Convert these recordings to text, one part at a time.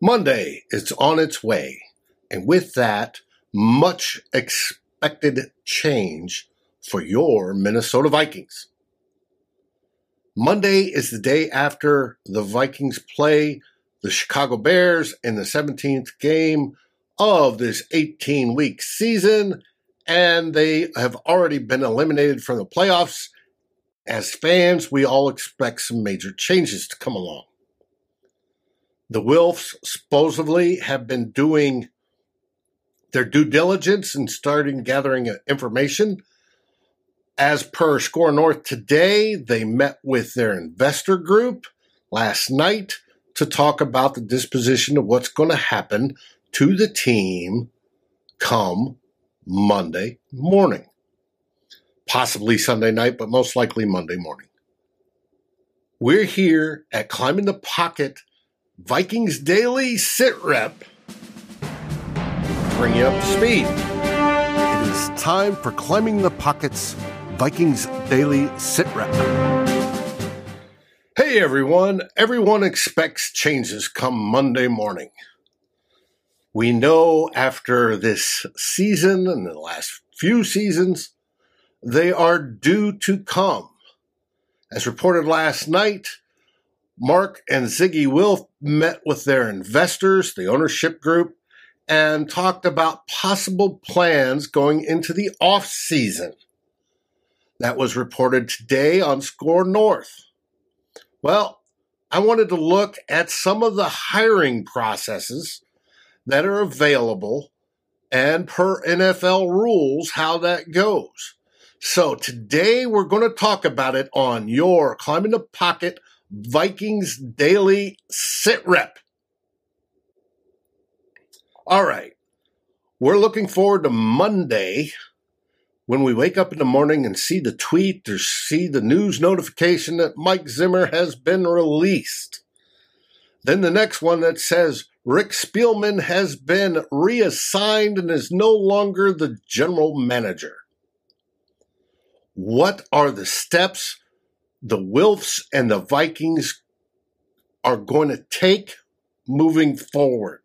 Monday is on its way, and with that, much expected change for your Minnesota Vikings. Monday is the day after the Vikings play the Chicago Bears in the 17th game of this 18 week season, and they have already been eliminated from the playoffs. As fans, we all expect some major changes to come along. The Wilfs supposedly have been doing their due diligence and starting gathering uh, information. As per SKOR North today, they met with their investor group last night to talk about the disposition of what's going to happen to the team come Monday morning. Possibly Sunday night, but most likely Monday morning. We're here at Climbing the Pocket Vikings Daily Sit Rep. Bring you up to speed. It is time for Climbing the Pockets Vikings Daily Sit Rep. Hey everyone, everyone expects changes come Monday morning. We know after this season and the last few seasons, they are due to come. As reported last night, Mark and Zygi Wilf met with their investors, the ownership group, and talked about possible plans going into the off season. That was reported today on SKOR North. Well, I wanted to look at some of the hiring processes that are available and per NFL rules, how that goes. So today we're going to talk about it on your Climbing the Pocket Vikings Daily Sit Rep. All right. We're looking forward to Monday when we wake up in the morning and see the tweet or see the news notification that Mike Zimmer has been released. Then the next one that says Rick Spielman has been reassigned and is no longer the general manager. What are the steps the Wilfs and the Vikings are going to take moving forward?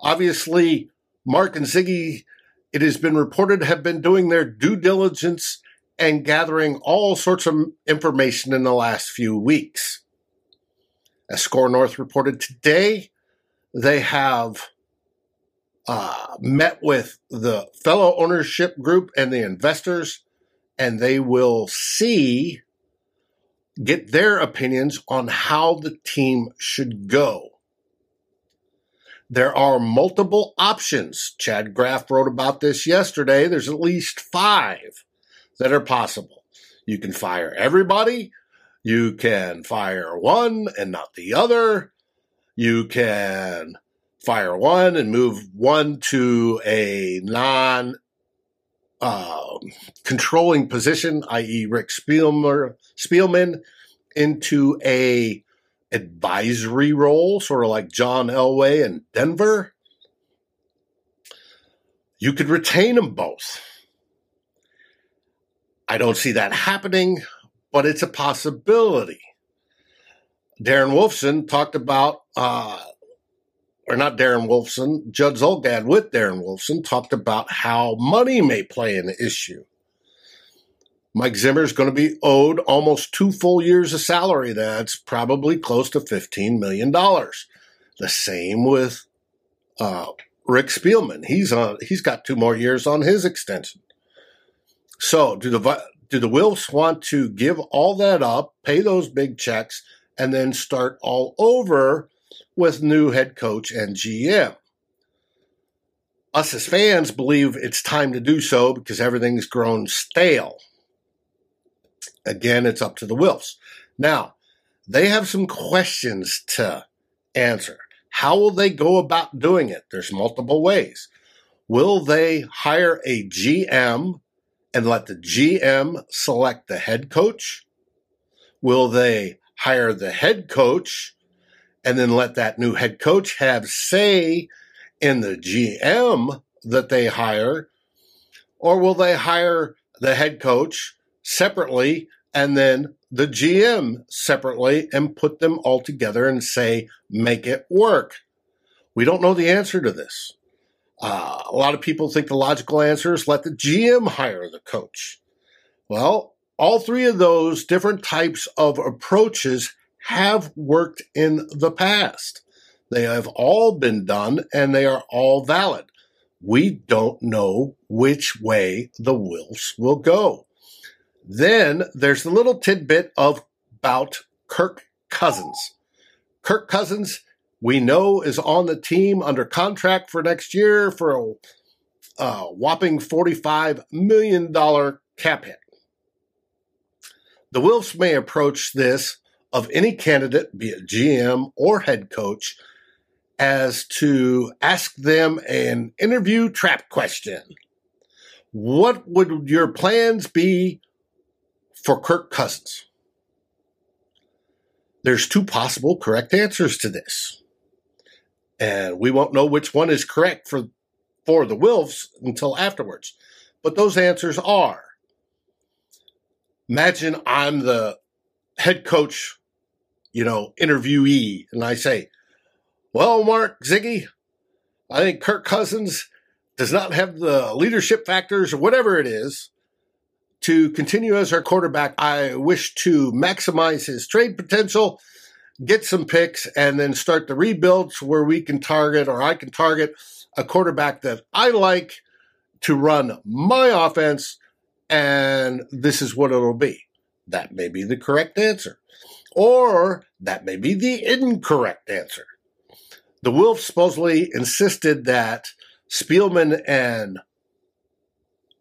Obviously, Mark and Zygi, it has been reported, have been doing their due diligence and gathering all sorts of information in the last few weeks. As SKOR North reported today, they have uh, met with the fellow ownership group and the investors, and they will see, get their opinions on how the team should go. There are multiple options. Chad Graff wrote about this yesterday. There's at least five that are possible. You can fire everybody, you can fire one and not the other. You can fire one and move one to a non uh, controlling position, i.e., Rick Spielmer, Spielman, into a advisory role, sort of like John Elway in Denver. You could retain them both. I don't see that happening but it's a possibility. Darren Wolfson talked about, uh, or not Darren Wolfson, Judd Zulgad with Darren Wolfson talked about how money may play an issue. Mike Zimmer is going to be owed almost two full years of salary. That's probably close to $15 million. The same with uh, Rick Spielman. He's on. He's got two more years on his extension. So, do the do the Wilfs want to give all that up, pay those big checks, and then start all over with new head coach and GM? Us as fans believe it's time to do so because everything's grown stale. Again, it's up to the Wilfs. Now, they have some questions to answer. How will they go about doing it? There's multiple ways. Will they hire a GM and let the GM select the head coach? Will they hire the head coach and then let that new head coach have say in the GM that they hire? Or will they hire the head coach separately and then the GM separately and put them all together and say, make it work? We don't know the answer to this. Uh, a lot of people think the logical answer is let the GM hire the coach. Well, all three of those different types of approaches have worked in the past. They have all been done and they are all valid. We don't know which way the Wilfs will go. Then there's the little tidbit of about Kirk Cousins. Kirk Cousins we know is on the team under contract for next year for a, whopping $45 million cap hit. The Wilfs may approach this of any candidate, be it GM or head coach, as to ask them an interview trap question. What would your plans be for Kirk Cousins? There's two possible correct answers to this and we won't know which one is correct for for the Wilfs until afterwards. But those answers are. Imagine I'm the head coach, you know, interviewee, and I say, "Well, Mark Zygi, I think Kirk Cousins does not have the leadership factors or whatever it is." To continue as our quarterback, I wish to maximize his trade potential get some picks, and then start the rebuilds where we can target or I can target a quarterback that I like to run my offense, and this is what it'll be. That may be the correct answer. Or that may be the incorrect answer. The Wilfs supposedly insisted that Spielman and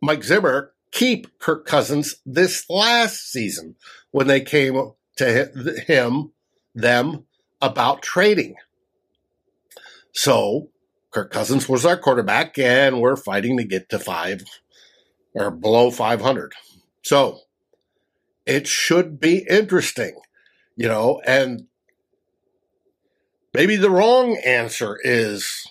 Mike Zimmer keep Kirk Cousins this last season when they came to him them about trading. So Kirk Cousins was our quarterback, and we're fighting to get to five or below 500. So it should be interesting, you know, and maybe the wrong answer is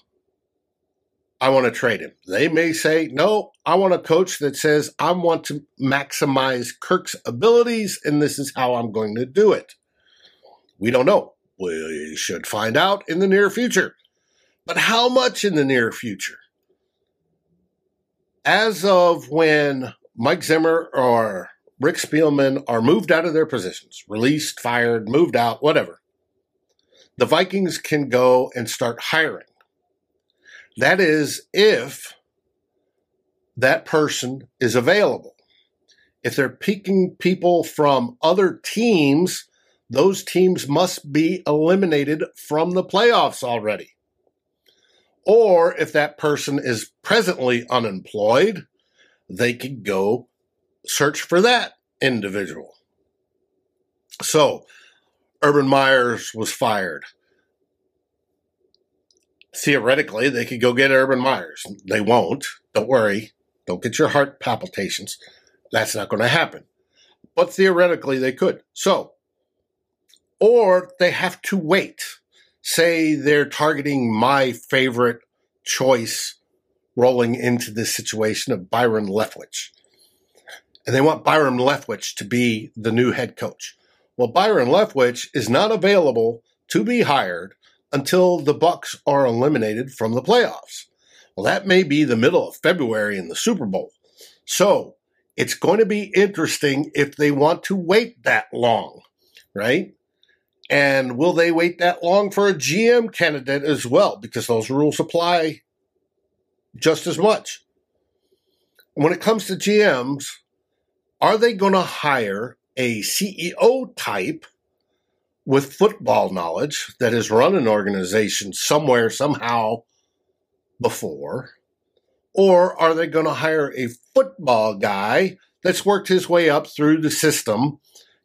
I want to trade him. They may say, no, I want a coach that says I want to maximize Kirk's abilities, and this is how I'm going to do it. We don't know. We should find out in the near future. But how much in the near future? As of when Mike Zimmer or Rick Spielman are moved out of their positions, released, fired, moved out, whatever, the Vikings can go and start hiring. That is, if that person is available. If they're picking people from other teams those teams must be eliminated from the playoffs already. Or if that person is presently unemployed, they could go search for that individual. So, Urban Myers was fired. Theoretically, they could go get Urban Myers. They won't. Don't worry. Don't get your heart palpitations. That's not going to happen. But theoretically, they could. So, or they have to wait. Say they're targeting my favorite choice rolling into this situation of Byron Leftwich. And they want Byron Leftwich to be the new head coach. Well, Byron Leftwich is not available to be hired until the Bucs are eliminated from the playoffs. Well, that may be the middle of February in the Super Bowl. So it's going to be interesting if they want to wait that long, right? And will they wait that long for a GM candidate as well? Because those rules apply just as much. When it comes to GMs, are they going to hire a CEO type with football knowledge that has run an organization somewhere, somehow before? Or are they going to hire a football guy that's worked his way up through the system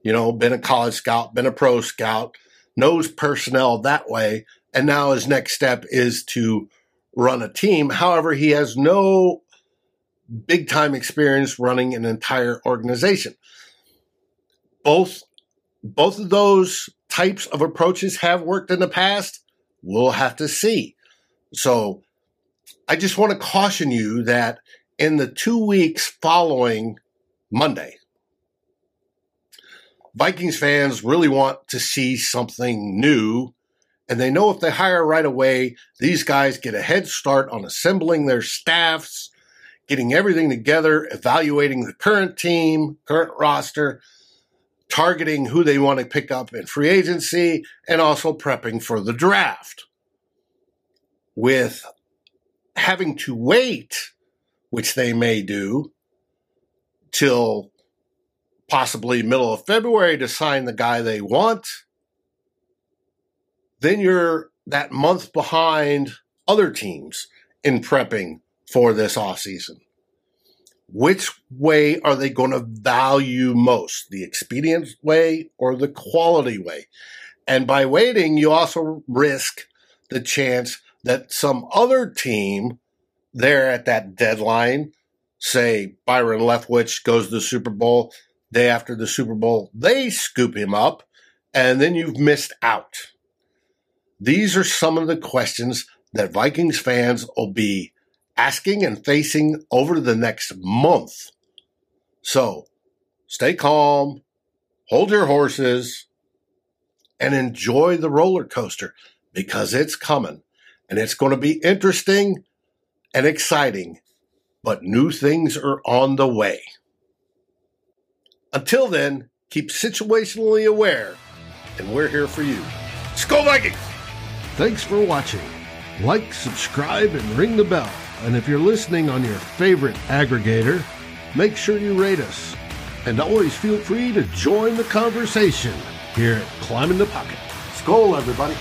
you know, been a college scout, been a pro scout, knows personnel that way. And now his next step is to run a team. However, he has no big time experience running an entire organization. Both both of those types of approaches have worked in the past. We'll have to see. So I just want to caution you that in the two weeks following Monday, Vikings fans really want to see something new. And they know if they hire right away, these guys get a head start on assembling their staffs, getting everything together, evaluating the current team, current roster, targeting who they want to pick up in free agency, and also prepping for the draft. With having to wait, which they may do, till possibly middle of February to sign the guy they want, then you're that month behind other teams in prepping for this offseason. Which way are they going to value most? The expedient way or the quality way? And by waiting, you also risk the chance that some other team there at that deadline, say Byron Leftwich goes to the Super Bowl, day after the Super Bowl, they scoop him up, and then you've missed out. These are some of the questions that Vikings fans will be asking and facing over the next month. So stay calm, hold your horses, and enjoy the roller coaster because it's coming and it's going to be interesting and exciting, but new things are on the way. Until then, keep situationally aware, and we're here for you. Skol Vikings! Thanks for watching. Like, subscribe, and ring the bell. And if you're listening on your favorite aggregator, make sure you rate us. And always feel free to join the conversation here at Climbing the Pocket. Skol, everybody!